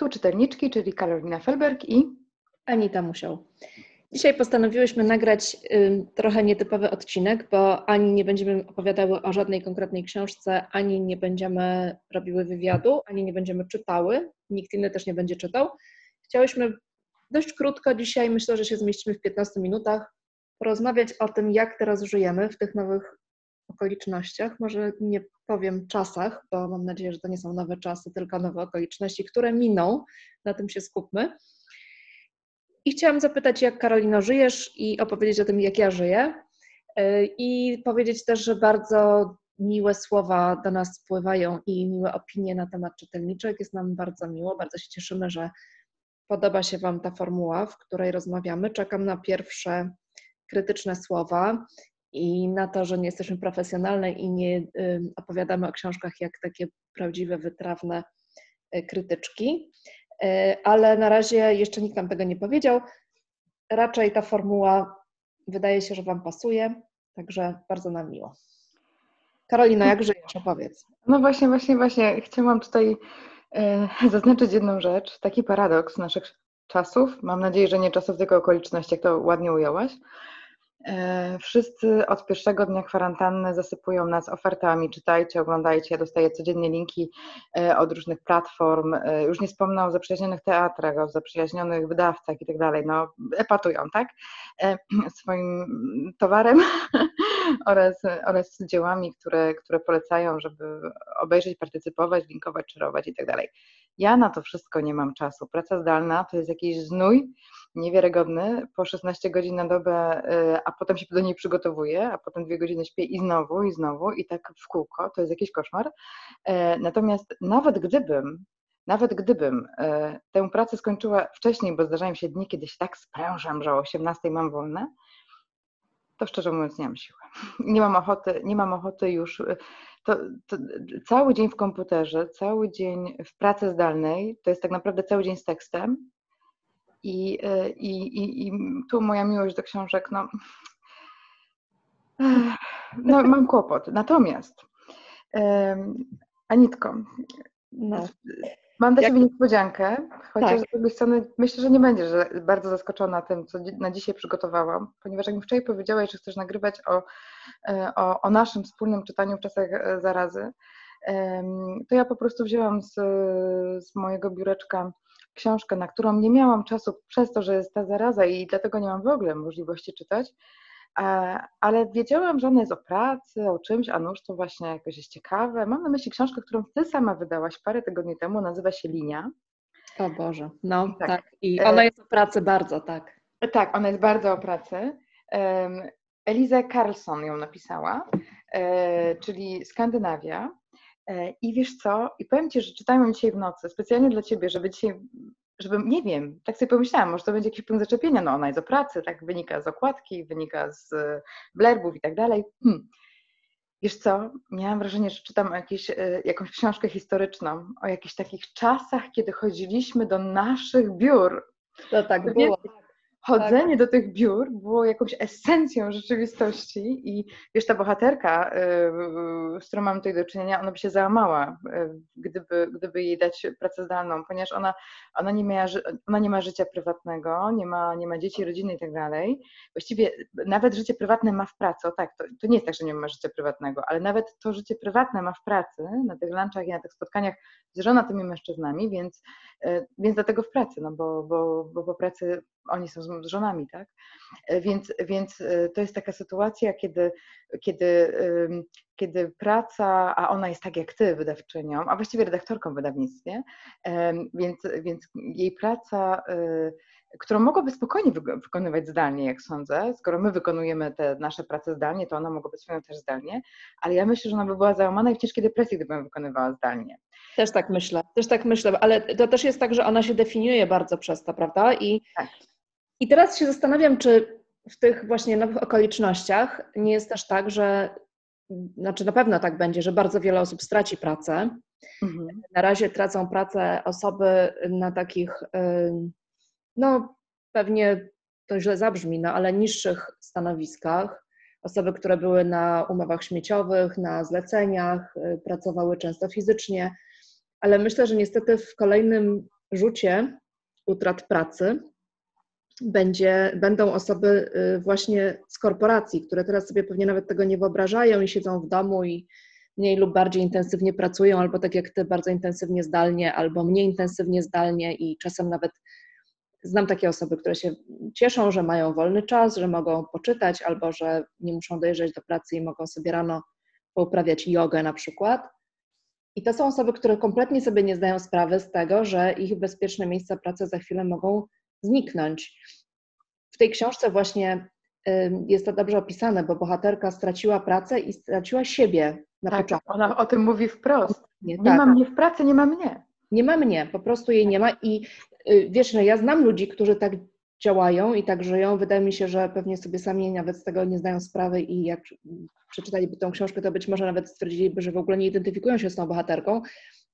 Tu czytelniczki, czyli Karolina Felberg i Anita Musiał. Dzisiaj postanowiłyśmy nagrać y, trochę nietypowy odcinek, bo ani nie będziemy opowiadały o żadnej konkretnej książce, ani nie będziemy robiły wywiadu, ani nie będziemy czytały. Nikt inny też nie będzie czytał. Chciałyśmy dość krótko dzisiaj, myślę, że się zmieścimy w 15 minutach, porozmawiać o tym, jak teraz żyjemy w tych nowych okolicznościach. Może nie powiem czasach, bo mam nadzieję, że to nie są nowe czasy, tylko nowe okoliczności, które miną. Na tym się skupmy. I chciałam zapytać, jak Karolino żyjesz i opowiedzieć o tym, jak ja żyję. Y, I powiedzieć też, że bardzo miłe słowa do nas spływają i miłe opinie na temat czytelniczek. Jest nam bardzo miło, bardzo się cieszymy, że podoba się Wam ta formuła, w której rozmawiamy. Czekam na pierwsze krytyczne słowa i na to, że nie jesteśmy profesjonalne i nie y, opowiadamy o książkach jak takie prawdziwe, wytrawne y, krytyczki. E, ale na razie jeszcze nikt nam tego nie powiedział. Raczej ta formuła wydaje się, że Wam pasuje, także bardzo nam miło. Karolina, jak żyjesz? Opowiedz. No właśnie, właśnie, właśnie. Chciałam tutaj e, zaznaczyć jedną rzecz, taki paradoks naszych czasów. Mam nadzieję, że nie czasów, tylko okoliczności, jak to ładnie ująłaś. E, wszyscy od pierwszego dnia kwarantanny zasypują nas ofertami, czytajcie, oglądajcie, ja dostaję codziennie linki e, od różnych platform, e, już nie wspomnę o zaprzyjaźnionych teatrach, o zaprzyjaźnionych wydawcach i tak dalej, no epatują, tak, swoim towarem oraz, oraz dziełami, które, które polecają, żeby obejrzeć, partycypować, linkować, czarować i tak dalej. Ja na to wszystko nie mam czasu. Praca zdalna to jest jakiś znój niewiarygodny, po 16 godzin na dobę, y, a potem się do niej przygotowuję, a potem dwie godziny śpię i znowu, i znowu, i tak w kółko, to jest jakiś koszmar. E, natomiast nawet gdybym nawet gdybym e, tę pracę skończyła wcześniej, bo zdarzają się dni, kiedy się tak sprężam, że o 18 mam wolne, to szczerze mówiąc nie mam siły. Nie mam ochoty, nie mam ochoty już. E, to, to, cały dzień w komputerze, cały dzień w pracy zdalnej, to jest tak naprawdę cały dzień z tekstem. I, e, i, i, i tu moja miłość do książek, no, no mam kłopot. Natomiast Anitko, no. Mam dla Jak... Ciebie niespodziankę, chociaż tak. z drugiej strony myślę, że nie będziesz bardzo zaskoczona tym, co na dzisiaj przygotowałam, ponieważ jak mi wczoraj powiedziałaś, że chcesz nagrywać o, e, o, o naszym wspólnym czytaniu w czasach e, zarazy, to ja po prostu wzięłam z, z mojego biureczka książkę, na którą nie miałam czasu przez to, że jest ta zaraza i dlatego nie mam w ogóle możliwości czytać, ale wiedziałam, że ona jest o pracy, o czymś, a nuż to właśnie jakoś jest ciekawe. Mam na myśli książkę, którą ty sama wydałaś parę tygodni temu, nazywa się Linia. O Boże, no tak. tak. I ona jest o pracy bardzo, tak. Tak, ona jest bardzo o pracy. Eliza Carlson ją napisała, e, czyli Skandynawia. E, I wiesz co? I powiem Ci, że czytałam dzisiaj w nocy, specjalnie dla Ciebie, żeby dzisiaj żeby, nie wiem, tak sobie pomyślałam, może to będzie jakiś punkt zaczepienia, no ona jest o pracy, tak wynika z okładki, wynika z e, blerbów i tak dalej. Hmm. Wiesz co, miałam wrażenie, że czytam jakieś, e, jakąś książkę historyczną o jakichś takich czasach, kiedy chodziliśmy do naszych biur. To tak było chodzenie tak. do tych biur było jakąś esencją rzeczywistości i wiesz, ta bohaterka, y, z którą mam tutaj do czynienia, ona by się załamała, y, gdyby, gdyby jej dać pracę zdalną, ponieważ ona, ona, nie, miała, ona nie ma życia prywatnego, nie ma, nie ma dzieci, rodziny i tak dalej. Właściwie nawet życie prywatne ma w pracy, o tak, to, to nie jest tak, że nie ma życia prywatnego, ale nawet to życie prywatne ma w pracy, na tych lunchach i na tych spotkaniach z żonatymi mężczyznami, więc, y, więc dlatego w pracy, no bo, bo, bo po pracy oni są z żonami, tak? E, więc, więc e, to jest taka sytuacja, kiedy, kiedy, kiedy praca, a ona jest tak jak ty, wydawczynią, a właściwie redaktorką w wydawnictwie, więc, więc jej praca e, którą mogłaby spokojnie wykonywać zdalnie, jak sądzę. Skoro my wykonujemy te nasze prace zdalnie, to ona mogłaby swoją też zdalnie, ale ja myślę, że ona by była załamana i w ciężkiej depresji, gdybym wykonywała zdalnie. Też tak myślę, też tak myślę, ale to też jest tak, że ona się definiuje bardzo przez to, prawda? I tak. I teraz się zastanawiam, czy w tych właśnie nowych okolicznościach nie jest też tak, że, znaczy na pewno tak będzie, że bardzo wiele osób straci pracę. Mhm. Na razie tracą pracę osoby na takich, no pewnie to źle zabrzmi, no ale niższych stanowiskach. Osoby, które były na umowach śmieciowych, na zleceniach, y, pracowały często fizycznie, ale myślę, że niestety w kolejnym rzucie utrat pracy będzie, będą osoby y, właśnie z korporacji, które teraz sobie pewnie nawet tego nie wyobrażają i siedzą w domu i mniej lub bardziej intensywnie pracują, albo tak jak ty, bardzo intensywnie zdalnie, albo mniej intensywnie zdalnie i czasem nawet znam takie osoby, które się cieszą, że mają wolny czas, że mogą poczytać, albo że nie muszą dojeżdżać do pracy i mogą sobie rano pouprawiać jogę na przykład. I to są osoby, które kompletnie sobie nie zdają sprawy z tego, że ich bezpieczne miejsca pracy za chwilę mogą zniknąć. W tej książce właśnie jest to dobrze opisane, bo bohaterka straciła pracę i straciła siebie na tak, początku. Ona o tym mówi wprost. Nie, nie tak. ma mnie w pracy, nie ma mnie. Nie ma mnie, po prostu jej nie ma. I y, wiesz, no ja znam ludzi, którzy tak działają i tak żyją. Wydaje mi się, że pewnie sobie sami nawet z tego nie zdają sprawy i jak przeczytaliby tą książkę, to być może nawet stwierdziliby, że w ogóle nie identyfikują się z tą bohaterką,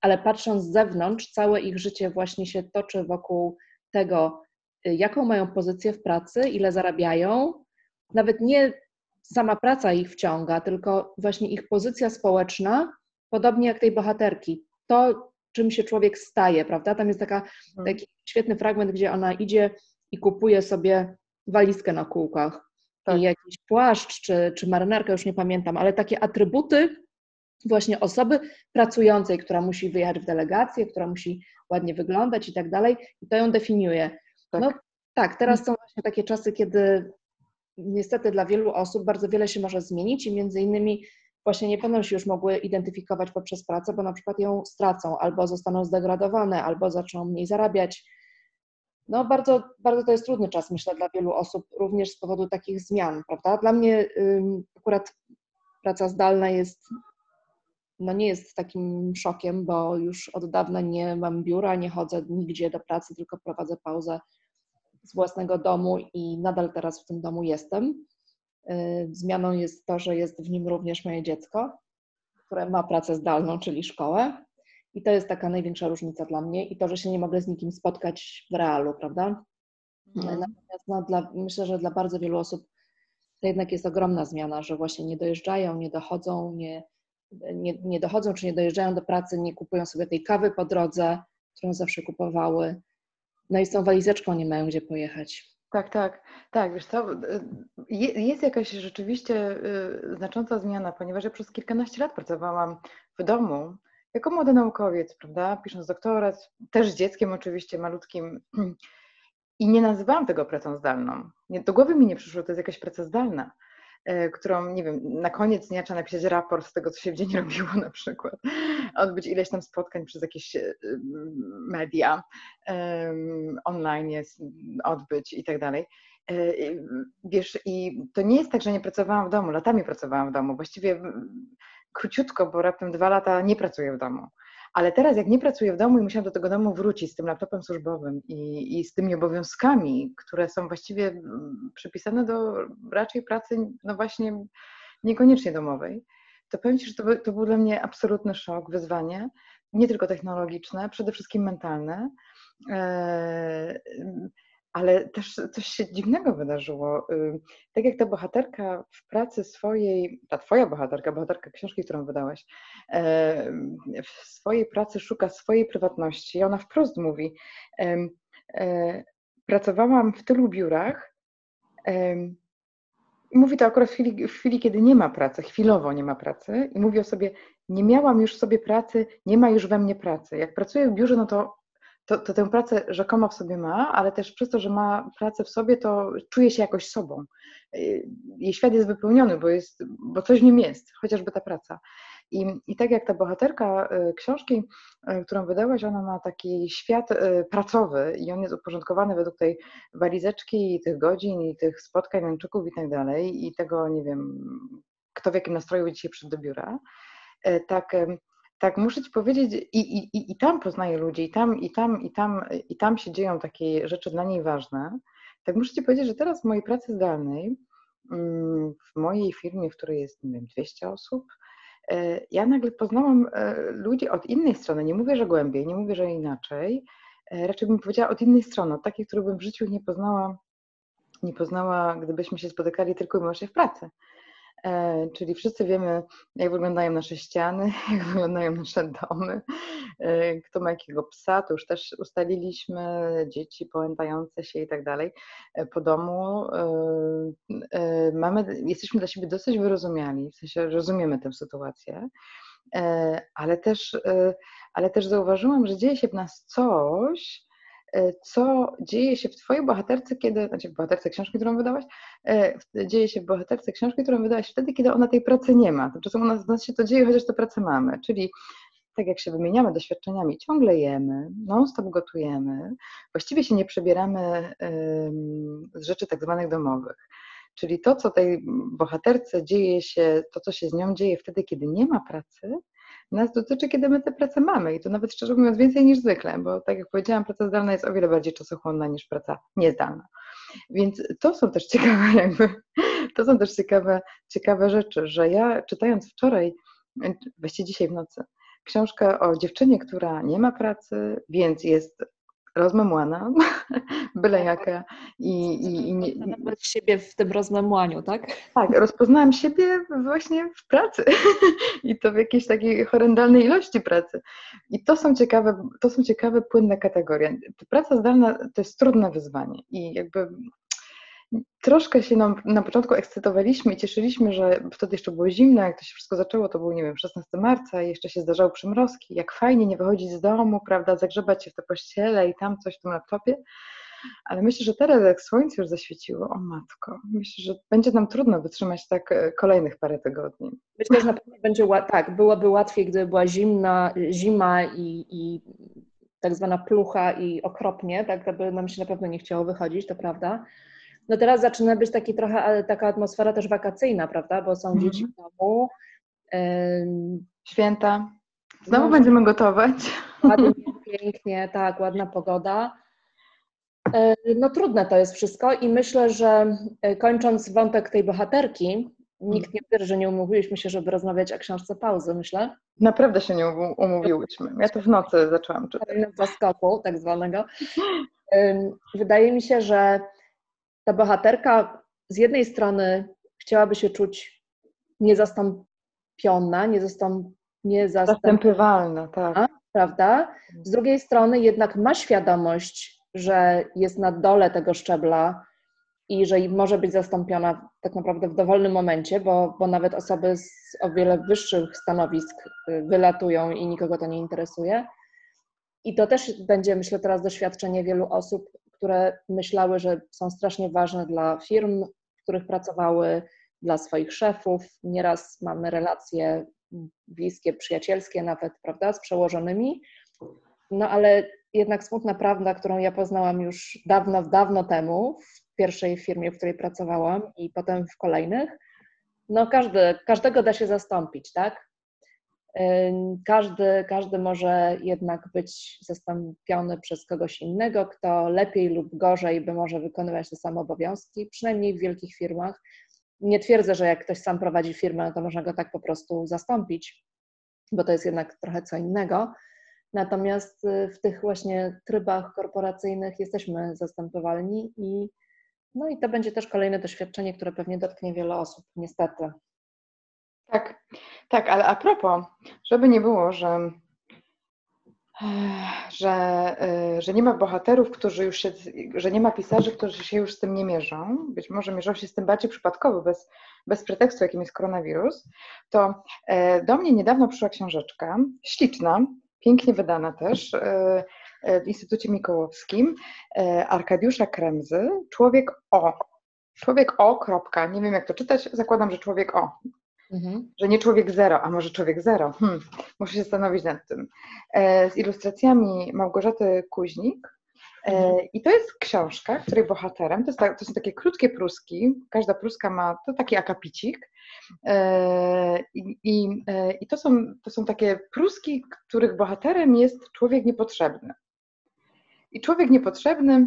ale patrząc z zewnątrz, całe ich życie właśnie się toczy wokół tego, jaką mają pozycję w pracy, ile zarabiają. Nawet nie sama praca ich wciąga, tylko właśnie ich pozycja społeczna, podobnie jak tej bohaterki. To, czym się człowiek staje, prawda? Tam jest taka, mhm. taki świetny fragment, gdzie ona idzie i kupuje sobie walizkę na kółkach tak. i jakiś płaszcz czy, czy marynarkę, już nie pamiętam, ale takie atrybuty właśnie osoby pracującej, która musi wyjechać w delegację, która musi ładnie wyglądać i tak dalej, i to ją definiuje. Tak. No tak, teraz są właśnie takie czasy, kiedy niestety dla wielu osób bardzo wiele się może zmienić i między innymi właśnie nie będą się już mogły identyfikować poprzez pracę, bo na przykład ją stracą, albo zostaną zdegradowane, albo zaczną mniej zarabiać. No bardzo, bardzo to jest trudny czas, myślę, dla wielu osób, również z powodu takich zmian, prawda? Dla mnie ym, akurat praca zdalna jest, no nie jest takim szokiem, bo już od dawna nie mam biura, nie chodzę nigdzie do pracy, tylko prowadzę pauzę z własnego domu i nadal teraz w tym domu jestem. Y, zmianą jest to, że jest w nim również moje dziecko, które ma pracę zdalną, czyli szkołę. I to jest taka największa różnica dla mnie i to, że się nie mogę z nikim spotkać w realu, prawda? Mhm. Natomiast no, dla, myślę, że dla bardzo wielu osób to jednak jest ogromna zmiana, że właśnie nie dojeżdżają, nie dochodzą, nie, nie, nie dochodzą czy nie dojeżdżają do pracy, nie kupują sobie tej kawy po drodze, którą zawsze kupowały. No i z tą walizeczką nie mają gdzie pojechać. Tak, tak, tak, wiesz co, jest jakaś rzeczywiście y, znacząca zmiana, ponieważ ja przez kilkanaście lat pracowałam w domu jako młody naukowiec, prawda, pisząc doktorat, też z dzieckiem oczywiście malutkim i nie nazywałam tego pracą zdalną. Do głowy mi nie przyszło, to jest jakaś praca zdalna. E, którą, nie wiem, na koniec dnia trzeba napisać raport z tego, co się w dzień robiło na przykład, odbyć ileś tam spotkań przez jakieś e, media online jest, odbyć i tak dalej. E, wiesz, i to nie jest tak, że nie pracowałam w domu, latami pracowałam w domu, właściwie króciutko, bo raptem dwa lata nie pracuję w domu. Ale teraz, jak nie pracuję w domu i musiałam do tego domu wrócić z tym laptopem służbowym i, i z tymi obowiązkami, które są właściwie mm, przypisane do raczej pracy, no właśnie niekoniecznie domowej, to powiem Ci, że to, to był dla mnie absolutny szok, wyzwanie, nie tylko technologiczne, przede wszystkim mentalne. E, ale też coś się dziwnego wydarzyło. Tak jak ta bohaterka w pracy swojej, ta twoja bohaterka, bohaterka książki, którą wydałaś, w swojej pracy szuka swojej prywatności. I ona wprost mówi, e, pracowałam w tylu biurach, mówi to akurat w chwili, w chwili, kiedy nie ma pracy, chwilowo nie ma pracy i mówi o sobie, nie miałam już sobie pracy, nie ma już we mnie pracy. Jak pracuję w biurze, no to to, to tę pracę rzekomo w sobie ma, ale też przez to, że ma pracę w sobie, to czuje się jakoś sobą. Y, jej świat jest wypełniony, bo, jest, bo coś w nim jest, chociażby ta praca. I, I tak jak ta bohaterka y, książki, y, którą wydałaś, ona ma taki świat pracowy i on jest uporządkowany według tej walizeczki i tych godzin i tych spotkań, męczyków i tak dalej i tego, nie wiem, kto w jakim nastroju dzisiaj przyszedł do biura. Tak tak, muszę ci powiedzieć, i, i, i tam poznaję ludzi, i tam, i tam, i tam, i tam się dzieją takie rzeczy dla niej ważne. Tak muszę ci powiedzieć, że teraz w mojej pracy zdalnej, mm, w mojej firmie, w której jest, nie wiem, 200 osób, e, ja nagle poznałam e, ludzi od innej strony. Nie mówię, że głębiej, nie mówię, że inaczej. E, raczej bym powiedziała od innej strony, od takiej, której bym w życiu nie poznała, nie poznała, gdybyśmy się spotykali tylko i wyłącznie w pracy. E, czyli wszyscy wiemy, jak wyglądają nasze ściany, jak wyglądają nasze domy, e, kto ma jakiego psa, to już też ustaliliśmy, dzieci połętające się i tak dalej. E, po domu mamy, jesteśmy dla siebie dosyć wyrozumiali, w sensie rozumiemy tę sytuację, ale też, ale też zauważyłam, że dzieje się w nas coś, co dzieje się w Twojej bohaterce, kiedy, znaczy w bohaterce książki, którą wydałaś, e, dzieje się w bohaterce książki, którą wydałaś wtedy, kiedy ona tej pracy nie ma. Tymczasem u nas, u nas się to dzieje, chociaż tę pracę mamy. Czyli tak jak się wymieniamy doświadczeniami, ciągle jemy, non-stop gotujemy, właściwie się nie przebieramy z rzeczy tak zwanych domowych. Czyli to, co tej bohaterce dzieje się, to, co się z nią dzieje wtedy, kiedy nie ma pracy, nas dotyczy, kiedy my tę pracę mamy i to nawet szczerze mówiąc więcej niż zwykle, bo tak jak powiedziałam, praca zdalna jest o wiele bardziej czasochłonna niż praca niezdalna. Więc to są też ciekawe jakby, to są też ciekawe, ciekawe rzeczy, że ja czytając wczoraj, właściwie dzisiaj w nocy, książkę o dziewczynie, która nie ma pracy, więc jest rozmemłana, byle jaka. I, i, i nie, siebie w tym rozmemłaniu, tak? Tak, rozpoznałam siebie właśnie w pracy i to w jakiejś takiej horrendalnej ilości pracy. I to są ciekawe, to są ciekawe, płynne kategorie. Praca zdalna to jest trudne wyzwanie i jakby troszkę się nam na początku ekscytowaliśmy i cieszyliśmy, że wtedy jeszcze było zimno, jak to się wszystko zaczęło, to był, nie wiem, 16 marca i jeszcze się zdarzały przymrozki, jak fajnie nie wychodzić z domu, prawda, zagrzebać się w te pościele i tam coś w tym laptopie. Ale myślę, że teraz jak słońce już zaświeciło, o matko, myślę, że będzie nam trudno wytrzymać tak e, kolejnych parę tygodni. Myślę, że na pewno będzie, tak, byłoby łatwiej, gdyby była zimna, zima i, i tak zwana plucha i okropnie, tak by nam się na pewno nie chciało wychodzić, to prawda. No teraz zaczyna być taki trochę taka atmosfera też wakacyjna, prawda? Bo są mhm. dzieci w domu. Święta. Znowu no, będziemy gotować. Ładnie, pięknie, tak, ładna pogoda. E, no trudne to jest wszystko i myślę, że e, kończąc wątek tej bohaterki, nikt nie wierzy, że nie umówiłyśmy się, żeby rozmawiać o książce Pauzy, myślę. Naprawdę się nie umówiłyśmy. Ja to w nocy zaczęłam czytać. Zaskoku tak zwanego. Wydaje mi się, że ta bohaterka z jednej strony chciałaby się czuć niezastąpiona, niezastąp, niezastępywalna, tak. Prawda? Z drugiej strony jednak ma świadomość, że jest na dole tego szczebla i że może być zastąpiona tak naprawdę w dowolnym momencie, bo, bo nawet osoby z o wiele wyższych stanowisk y, wylatują i nikogo to nie interesuje. I to też będzie, myślę, teraz doświadczenie wielu osób, które myślały, że są strasznie ważne dla firm, w których pracowały, dla swoich szefów. Nieraz mamy relacje bliskie, przyjacielskie nawet, prawda, z przełożonymi. No ale jednak smutna prawda, którą ja poznałam już dawno, dawno temu, w pierwszej firmie, w której pracowałam i potem w kolejnych, no każdy, każdego da się zastąpić, tak? Każdy, każdy może jednak być zastąpiony przez kogoś innego, kto lepiej lub gorzej by może wykonywać te same obowiązki, przynajmniej w wielkich firmach. Nie twierdzę, że jak ktoś sam prowadzi firmę, to można go tak po prostu zastąpić, bo to jest jednak trochę co innego. Natomiast y, w tych właśnie trybach korporacyjnych jesteśmy zastępowalni i no i to będzie też kolejne doświadczenie, które pewnie dotknie wiele osób, niestety. Tak, tak, ale a propos, żeby nie było, że, że, y, że nie ma bohaterów, którzy już się, że nie ma pisarzy, którzy się już z tym nie mierzą, być może mierzą się z tym bardziej przypadkowo, bez, bez pretekstu, jakim jest koronawirus, to e, do mnie niedawno przyszła książeczka, śliczna, pięknie wydana też, e, e, w Instytucie Mikołowskim, Arkadiusza Kremzy, Człowiek O. Człowiek O, kropka, nie wiem jak to czytać, zakładam, że człowiek O. Mhm. Że nie człowiek zero, a może człowiek zero. Hmm, muszę się zastanowić nad tym. E, z ilustracjami Małgorzaty Kuźnik. E, mhm. I to jest książka, której bohaterem, to, ta, to, są takie krótkie pruski, każda pruska ma to taki akapicik. E, I, i, e, i to, są, to są takie pruski, których bohaterem jest człowiek niepotrzebny. I człowiek niepotrzebny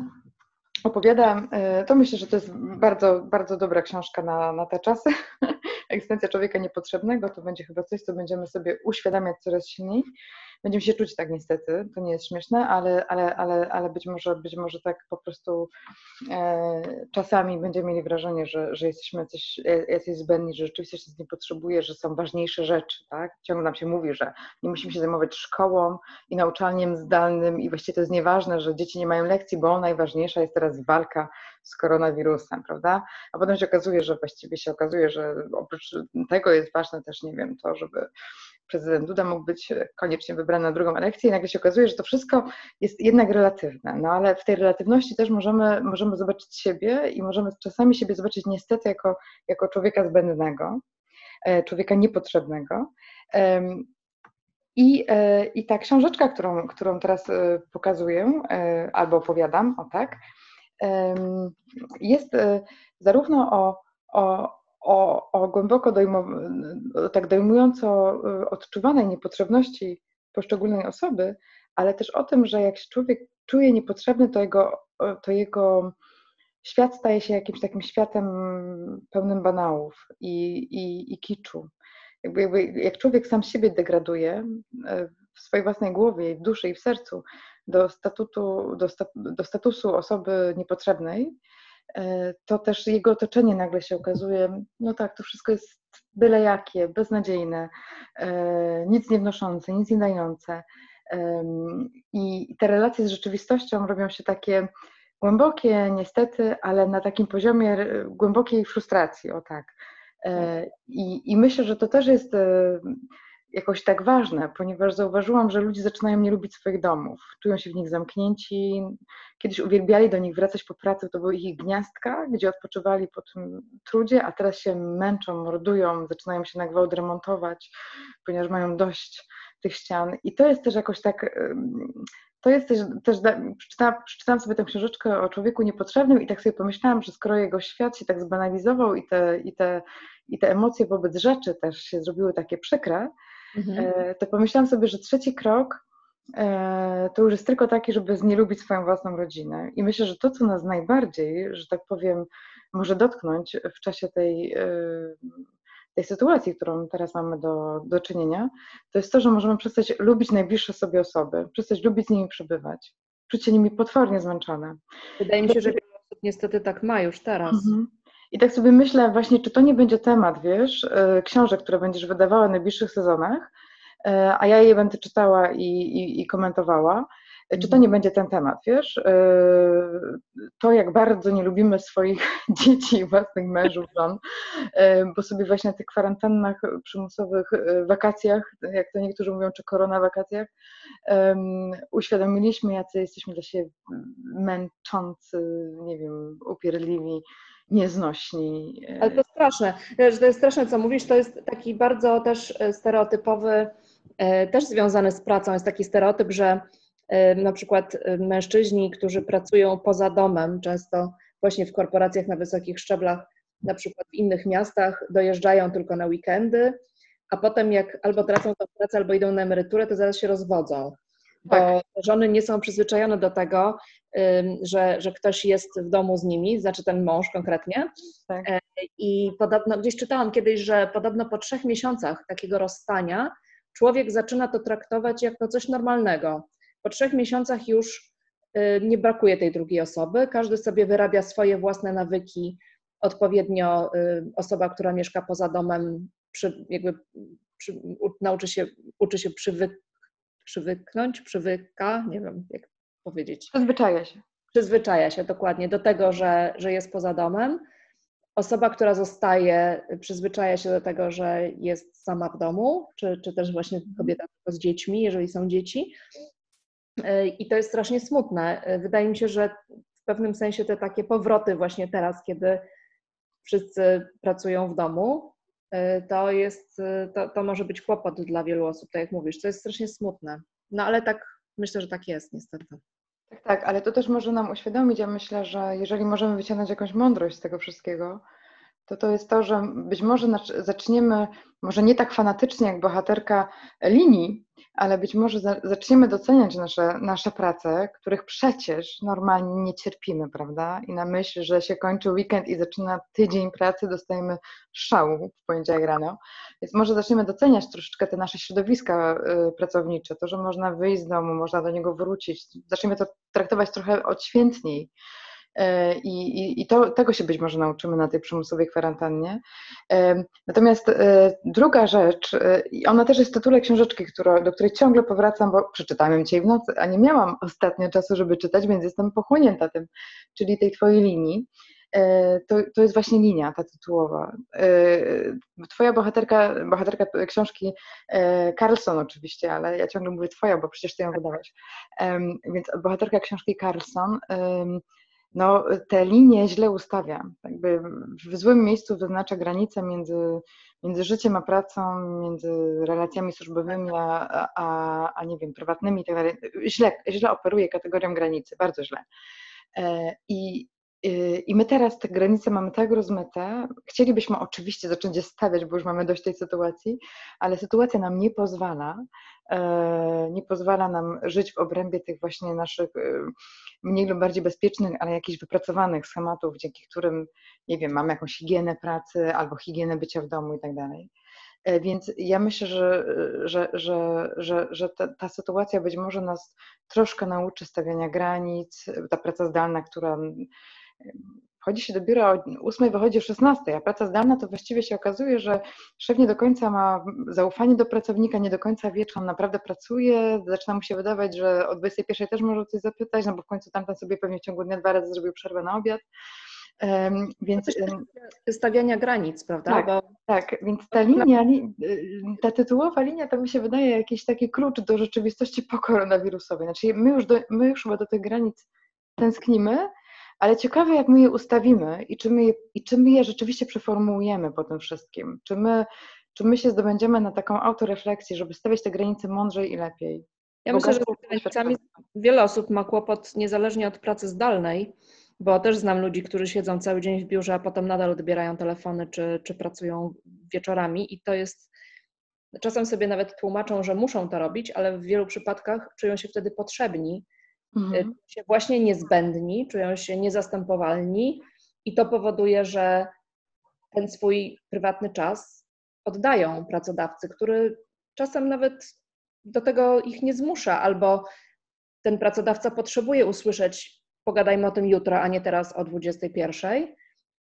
opowiada, e, to myślę, że to jest bardzo, bardzo dobra książka na, na te czasy. Egzystencja człowieka niepotrzebnego to będzie chyba coś, co będziemy sobie uświadamiać coraz silniej. Będziemy się czuć tak niestety, to nie jest śmieszne, ale, ale, ale, ale być, może, być może tak po prostu e, czasami będziemy mieli wrażenie, że, że jesteśmy jacyś, jacyś zbędni, że rzeczywiście się nie potrzebuje, że są ważniejsze rzeczy, tak? Ciągle nam się mówi, że nie musimy się zajmować szkołą i nauczaniem zdalnym i właściwie to jest nieważne, że dzieci nie mają lekcji, bo najważniejsza jest teraz walka z koronawirusem, prawda? A potem się okazuje, że właściwie się okazuje, że oprócz tego jest ważne też, nie wiem, to, żeby prezydent Duda mógł być koniecznie wybrany na drugą elekcję i nagle się okazuje, że to wszystko jest jednak relatywne. No ale w tej relatywności też możemy, możemy zobaczyć siebie i możemy czasami siebie zobaczyć niestety jako, jako człowieka zbędnego, e, człowieka niepotrzebnego. I, e, I ta książeczka, którą, którą teraz e, pokazuję albo opowiadam, o tak, jest zarówno o, o, o, o głęboko tak dojmująco y, odczuwanej niepotrzebności poszczególnej osoby, ale też o tym, że jak się człowiek czuje niepotrzebny, to jego, to jego świat staje się jakimś takim światem pełnym banałów i, i, i kiczu. Jakby, jakby, jak człowiek sam siebie degraduje y, w swojej własnej głowie, w duszy i w sercu do, statutu, do, do statusu osoby niepotrzebnej, E, to też jego otoczenie nagle się okazuje, no tak, to wszystko jest byle jakie, beznadziejne, e, nic nie wnoszące, nic nie dające. I te relacje z rzeczywistością robią się takie głębokie, niestety, ale na takim poziomie głębokiej frustracji, o tak. E, I, I myślę, że to też jest jakoś tak ważne, ponieważ zauważyłam, że ludzie zaczynają nie lubić swoich domów, czują się w nich zamknięci. Kiedyś uwielbiali do nich wracać po pracy, to były ich gniazdka, gdzie odpoczywali po tym trudzie, a teraz się męczą, mordują, zaczynają się na gwałt remontować, ponieważ mają dość tych ścian. I to jest też jakoś tak. To jest też, też przeczytałam, przeczytałam sobie tę książeczkę o człowieku niepotrzebnym i tak sobie pomyślałam, że skoro jego świat się tak zbanalizował i te, i te, i te emocje wobec rzeczy też się zrobiły takie przykre, mhm. E, to pomyślałam sobie, że trzeci krok e, to już jest tylko taki, żeby znielubić swoją własną rodzinę. I myślę, że to, co nas najbardziej, że tak powiem, może dotknąć w czasie tej, e, tej sytuacji, którą teraz mamy do, do czynienia, to jest to, że możemy przestać lubić najbliższe sobie osoby, przestać lubić z nimi przebywać, czuć się nimi potwornie zmęczone. Wydaje mi się, że wiele osób niestety tak ma już teraz. Mhm. I tak sobie myślę właśnie, czy to nie będzie temat, wiesz, e, książek, które będziesz wydawała w najbliższych sezonach, e, a ja je będę czytała i, i, i komentowała, czy to nie mhm. będzie ten temat, wiesz? E, to, jak bardzo nie lubimy swoich dzieci, własnych mężów, żon, bo sobie właśnie na tych kwarantannach, przymusowych wakacjach, jak to niektórzy mówią, czy korona wakacjach, uświadomiliśmy, jacy jesteśmy dla siebie męczący, nie wiem, upierdliwi, nieznośni. E, Ale to straszne, to jest straszne, co mówisz, to jest taki bardzo też e, stereotypowy, e, też związany z pracą, jest taki stereotyp, że na przykład mężczyźni, którzy pracują poza domem, często właśnie w korporacjach na wysokich szczeblach, na przykład w innych miastach, dojeżdżają tylko na weekendy, a potem jak albo tracą tą pracę, albo idą na emeryturę, to zaraz się rozwodzą. Bo tak. żony nie są przyzwyczajone do tego, że, że ktoś jest w domu z nimi, znaczy ten mąż konkretnie. Tak. E, I podobno, gdzieś czytałam kiedyś, że podobno po trzech miesiącach takiego rozstania człowiek zaczyna to traktować jako coś normalnego. Po trzech miesiącach już y, nie brakuje tej drugiej osoby, każdy sobie wyrabia swoje własne nawyki, odpowiednio y, osoba, która mieszka poza domem, przy, jakby przy, nauczy się, uczy się przywy, przywyknąć, przywyka, nie wiem jak powiedzieć. Przyzwyczaja się. Przyzwyczaja się dokładnie do tego, że, że jest poza domem. Osoba, która zostaje, przyzwyczaja się do tego, że jest sama w domu, czy, czy też właśnie kobieta tylko z dziećmi, jeżeli są dzieci. I to jest strasznie smutne. Wydaje mi się, że w pewnym sensie te takie powroty właśnie teraz, kiedy wszyscy pracują w domu, to jest, to, to może być kłopot dla wielu osób, tak jak mówisz. To jest strasznie smutne. No ale tak, myślę, że tak jest niestety. Tak, tak, ale to też może nam uświadomić, ja myślę, że jeżeli możemy wyciągnąć jakąś mądrość z tego wszystkiego, to to jest to, że być może zaczniemy, może nie tak fanatycznie jak bohaterka linii, ale być może zaczniemy doceniać nasze, nasze prace, których przecież normalnie nie cierpimy, prawda? I na myśl, że się kończy weekend i zaczyna tydzień pracy, dostajemy szału w poniedziałek rano. Więc może zaczniemy doceniać troszeczkę te nasze środowiska y, pracownicze, to, że można wyjść z domu, można do niego wrócić. Zaczniemy to traktować trochę odświętniej I, i, i to, tego się być może nauczymy na tej przymusowej kwarantannie. E, natomiast e, druga rzecz, ona też jest w tytule książeczki, która, do której ciągle powracam, bo przeczytałem ją dzisiaj w nocy, a nie miałam ostatnio czasu, żeby czytać, więc jestem pochłonięta tym, czyli tej twojej linii. To, to jest właśnie linia ta tytułowa. Twoja bohaterka, bohaterka książki Carlson oczywiście, ale ja ciągle mówię twoja, bo przecież ty ją wydałaś. Więc bohaterka książki Carlson no, te linie źle ustawia. Jakby w złym miejscu wyznacza granicę między, między życiem a pracą, między relacjami służbowymi, a, a, a nie wiem, prywatnymi i tak. Źle, źle operuje kategorią granicy, bardzo źle. E, I, i my teraz te granice mamy tak rozmyte. Chcielibyśmy oczywiście zacząć je stawiać, bo już mamy dość tej sytuacji, ale sytuacja nam nie pozwala. E, nie pozwala nam żyć w obrębie tych właśnie naszych e, mniej lub bardziej bezpiecznych, ale jakichś wypracowanych schematów, dzięki którym, nie wiem, mamy jakąś higienę pracy albo higienę bycia w domu i tak dalej. Więc ja myślę, że, że, że, że, że ta, ta, sytuacja być może nas troszkę nauczy stawiania granic, ta praca zdalna, która wchodzi się do biura o 8, wychodzi o 16, a praca zdalna to właściwie się okazuje, że szef nie do końca ma zaufanie do pracownika, nie do końca wie, czy on naprawdę pracuje, zaczyna mu się wydawać, że o 21 też może coś zapytać, no bo w końcu tamten sobie pewnie w ciągu dnia dwa razy zrobił przerwę na obiad. Um, więc stawiania granic, prawda? Tak, Bo... tak, więc ta linia, ta tytułowa linia to mi się wydaje jakiś taki klucz do rzeczywistości po koronawirusowej. Znaczy my już, do, my już chyba do tych granic tęsknimy, ale ciekawe, jak my je ustawimy i czy my je, i czy my je rzeczywiście przeformułujemy po tym wszystkim. Czy my, czy my się zdobędziemy na taką autorefleksję, żeby stawiać te granice mądrzej i lepiej. Ja myślę, że z granicami wiele osób ma kłopot niezależnie od pracy zdalnej, bo też znam ludzi, którzy siedzą cały dzień w biurze, a potem nadal odbierają telefony czy, czy pracują wieczorami i to jest Czasem sobie nawet tłumaczą, że muszą to robić, ale w wielu przypadkach czują się wtedy potrzebni mhm. Y, się właśnie niezbędni, czują się niezastępowalni i to powoduje, że ten swój prywatny czas oddają pracodawcy, który czasem nawet do tego ich nie zmusza, albo ten pracodawca potrzebuje usłyszeć, pogadajmy o tym jutro, a nie teraz o 21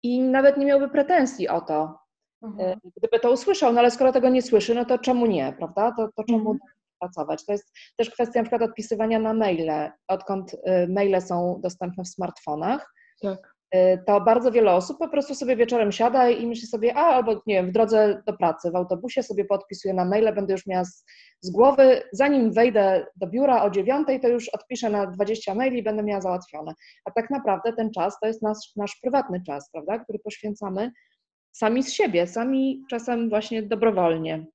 i nawet nie miałby pretensji o to, mhm. Y, gdyby to usłyszał, no ale skoro tego nie słyszy, no to czemu nie, prawda? To, to czemu mhm pracować. To jest też kwestia na przykład odpisywania na maile, odkąd y, maile są dostępne w smartfonach. Tak. Y, to bardzo wiele osób po prostu sobie wieczorem siada i myśli sobie, a albo nie wiem, w drodze do pracy, w autobusie sobie podpisuję na maile, będę już miała z, z głowy, zanim wejdę do biura o dziewiątej, to już odpiszę na 20 maili i będę miała załatwione. A tak naprawdę ten czas to jest nasz, nasz prywatny czas, prawda, który poświęcamy sami z siebie, sami czasem właśnie dobrowolnie.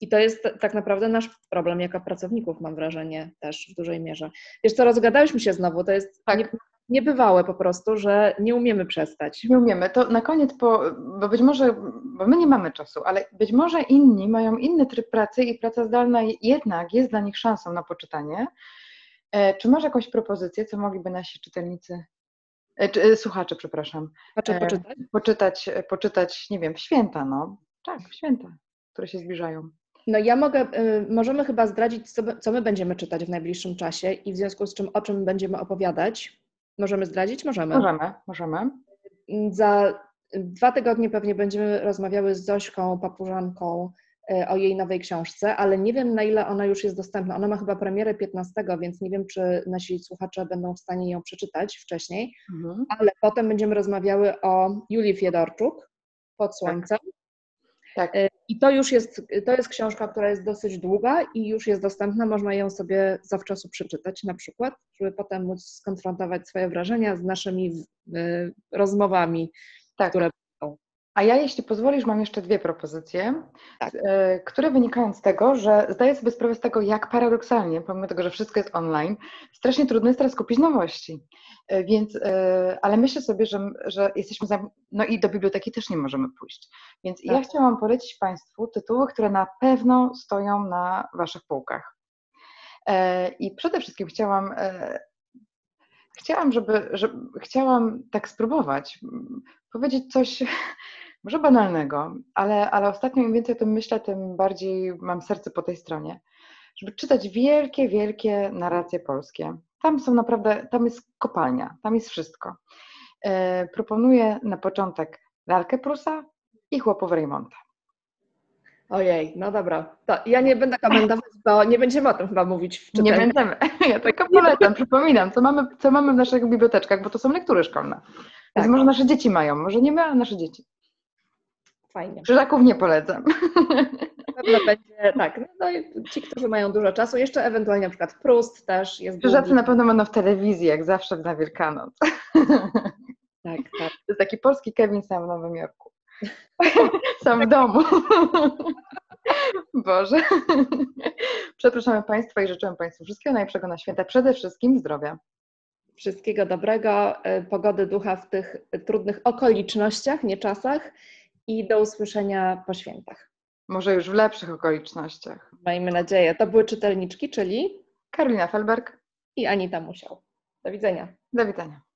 I to jest tak naprawdę nasz problem jako pracowników, mam wrażenie, też w dużej mierze. Wiesz co, rozgadałyśmy się znowu, to jest tak. nie, niebywałe po prostu, że nie umiemy przestać. Nie umiemy. To na koniec, bo, bo być może, bo my nie mamy czasu, ale być może inni mają inny tryb pracy i praca zdalna jednak jest dla nich szansą na poczytanie. E, czy masz jakąś propozycję, co mogliby nasi czytelnicy e, czy, e, słuchacze, przepraszam. Znaczy poczytać? poczytać? Poczytać, nie wiem, w święta, no. Tak, w święta, które się zbliżają. No ja mogę, y, możemy chyba zdradzić, co, co my będziemy czytać w najbliższym czasie i w związku z czym o czym będziemy opowiadać. Możemy zdradzić? Możemy. Możemy, możemy. Za dwa tygodnie pewnie będziemy rozmawiały z Zośką Papużanką y, o jej nowej książce, ale nie wiem na ile ona już jest dostępna. Ona ma chyba premierę 15, więc nie wiem, czy nasi słuchacze będą w stanie ją przeczytać wcześniej, mhm. ale potem będziemy rozmawiały o Julii Fiedorczuk, Pod Słońcem. Tak. Tak. Y, I to już jest, to jest książka, która jest dosyć długa i już jest dostępna. Można ją sobie zawczasu przeczytać na przykład, żeby potem móc skonfrontować swoje wrażenia z naszymi y, rozmowami, tak. które. A ja, jeśli pozwolisz, mam jeszcze dwie propozycje, Tak. e, które wynikają z tego, że zdaję sobie sprawę z tego, jak paradoksalnie, pomimo tego, że wszystko jest online, strasznie trudno jest teraz kupić nowości. E, Więc, e, ale myślę sobie, że, że jesteśmy, za, no i do biblioteki też nie możemy pójść. Więc ja Tak. chciałam polecić Państwu tytuły, które na pewno stoją na Waszych półkach. I przede wszystkim chciałam, chciałam, żeby, żeby, chciałam tak spróbować, powiedzieć coś może banalnego, ale, ale ostatnio im więcej o tym myślę, tym bardziej mam serce po tej stronie, żeby czytać wielkie, wielkie narracje polskie. Tam są naprawdę, tam jest kopalnia, tam jest wszystko. E, proponuję na początek Lalkę Prusa i Chłopów Reymonta. Ojej, no dobra. To ja nie będę komentować, bo nie będziemy o tym chyba mówić w Nie czytelni. będziemy. Ja tylko polecam, przypominam, co mamy, co mamy w naszych biblioteczkach, bo to są lektury szkolne. Więc Tak. może nasze dzieci mają, może nie my, ale nasze dzieci. Fajnie. Krzyżaków nie polecam. Pewno będzie, tak, no i ci, którzy mają dużo czasu, jeszcze ewentualnie na przykład Prust też jest Krzyżacy długi. na pewno będą w telewizji, jak zawsze na Wielkanoc. Tak, tak. To jest taki polski Kevin sam w Nowym Jorku. Sam w domu. Boże. Przepraszamy Państwa i życzymy Państwu wszystkiego najlepszego na święta. Przede wszystkim zdrowia. Wszystkiego dobrego, y, pogody ducha w tych trudnych okolicznościach, nie czasach i do usłyszenia po świętach. Może już w lepszych okolicznościach. Miejmy nadzieję. To były czytelniczki, czyli Karolina Felberg. i Anita Musiał. Do widzenia. Do widzenia.